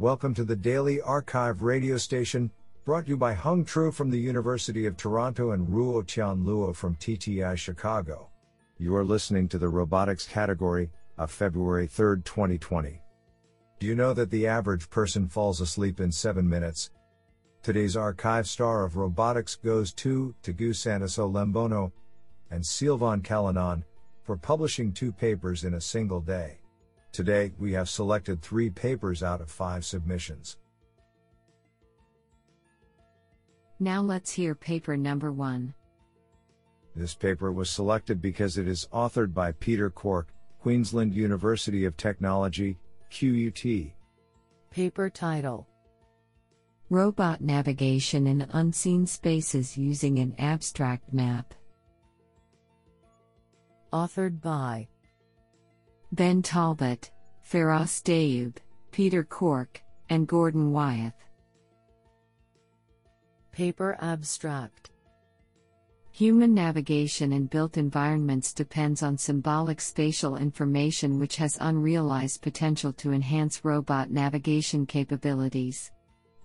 Welcome to the Daily Archive radio station, brought to you by Hung Tru from the University of Toronto and Ruo Tian Luo from TTI Chicago. You are listening to the robotics category of February 3, 2020. Do you know that the average person falls asleep in 7 minutes? Today's archive star of robotics goes to Teguh Santoso Lembono and Sylvain Calinon for publishing two papers in a single day. Today, we have selected three papers out of five submissions. Now let's hear paper number one. This paper was selected because it is authored by Peter Corke, Queensland University of Technology, QUT. Paper title Robot Navigation in Unseen Spaces Using an Abstract Map. Authored by Ben Talbot, Feras Dayoub, Peter Corke, and Gordon Wyeth. Paper Abstract Human navigation in built environments depends on symbolic spatial information which has unrealized potential to enhance robot navigation capabilities.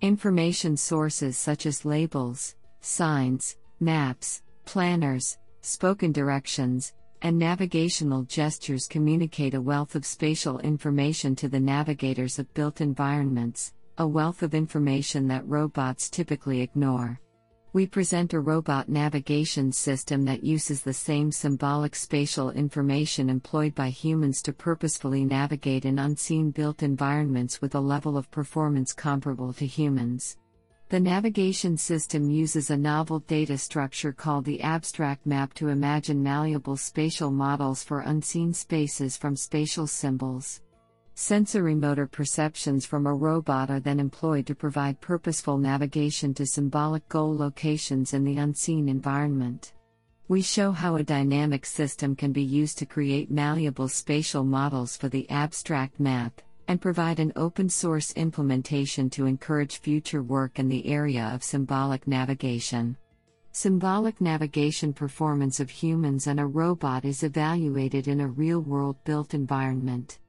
Information sources such as labels, signs, maps, planners, spoken directions, and navigational gestures communicate a wealth of spatial information to the navigators of built environments, a wealth of information that robots typically ignore. We present a robot navigation system that uses the same symbolic spatial information employed by humans to purposefully navigate in unseen built environments with a level of performance comparable to humans. The navigation system uses a novel data structure called the abstract map to imagine malleable spatial models for unseen spaces from spatial symbols. Sensory motor perceptions from a robot are then employed to provide purposeful navigation to symbolic goal locations in the unseen environment. We show how a dynamic system can be used to create malleable spatial models for the abstract map and provide an open source implementation to encourage future work in the area of symbolic navigation. Symbolic navigation performance of humans and a robot is evaluated in a real world built environment.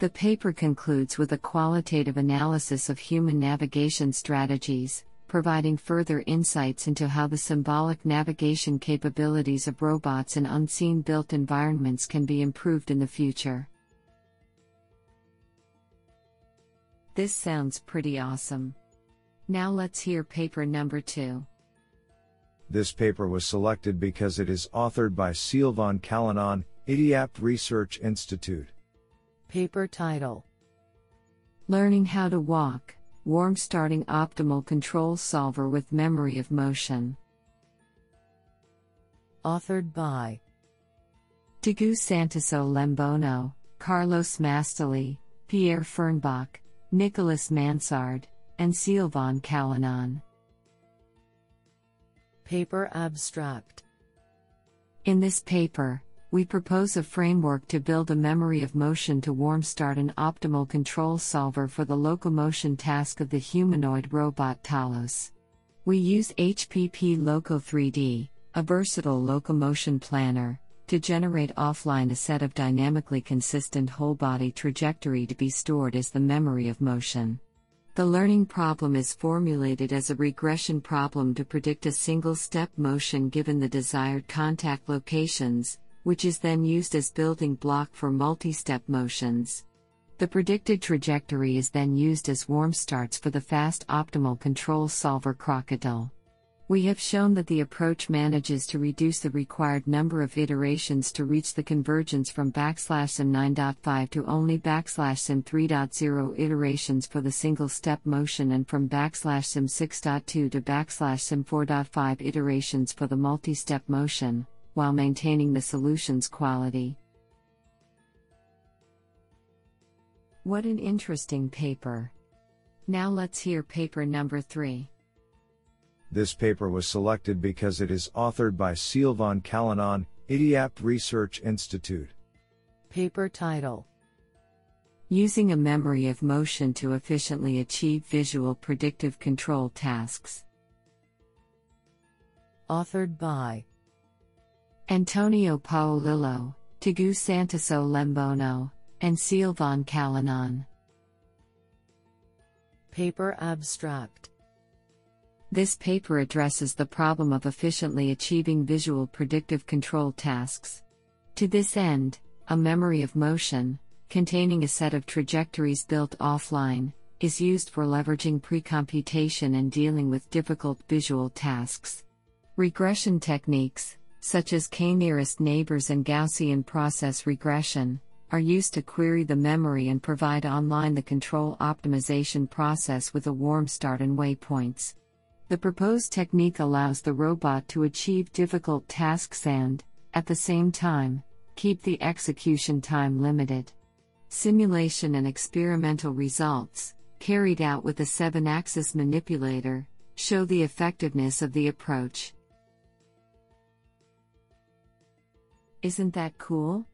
The paper concludes with a qualitative analysis of human navigation strategies, providing further insights into how the symbolic navigation capabilities of robots in unseen built environments can be improved in the future. This sounds pretty awesome. Now let's hear paper number two. This paper was selected because it is authored by Sylvain Calinon, Idiap Research Institute. Paper title Learning How to Walk Warm Starting Optimal Control Solver with Memory of Motion. Authored by Teguh Santoso Lembono, Carlos Mastalli, Pierre Fernbach, Nicolas Mansard, and Sylvain Calinon. Paper Abstract In this paper, we propose a framework to build a memory of motion to warm start an optimal control solver for the locomotion task of the humanoid robot Talos. We use HPP Loco 3D, a versatile locomotion planner, to generate offline a set of dynamically consistent whole body trajectory to be stored as the memory of motion. The learning problem is formulated as a regression problem to predict a single step motion given the desired contact locations, which is then used as building block for multi step motions. The predicted trajectory is then used as warm starts for the fast optimal control solver Crocoddyl. We have shown that the approach manages to reduce the required number of iterations to reach the convergence from backslash sim 9.5 to only backslash sim 3.0 iterations for the single step motion and from backslash sim 6.2 to backslash sim 4.5 iterations for the multi step motion, while maintaining the solution's quality. What an interesting paper! Now let's hear paper number 3. This paper was selected because it is authored by Sylvain Calinon, Idiap Research Institute. Paper title Using a memory of motion to efficiently achieve visual predictive control tasks. Authored by Antonio Paolillo, Teguh Santoso Lembono, and Sylvain Calinon. Paper Abstract This paper addresses the problem of efficiently achieving visual predictive control tasks. To this end, a memory of motion, containing a set of trajectories built offline, is used for leveraging precomputation and dealing with difficult visual tasks. Regression techniques, such as k-nearest neighbors and Gaussian process regression, are used to query the memory and provide online the control optimization process with a warm start and waypoints. The proposed technique allows the robot to achieve difficult tasks and, at the same time, keep the execution time limited. Simulation and experimental results, carried out with a 7 axis manipulator, show the effectiveness of the approach. Isn't that cool?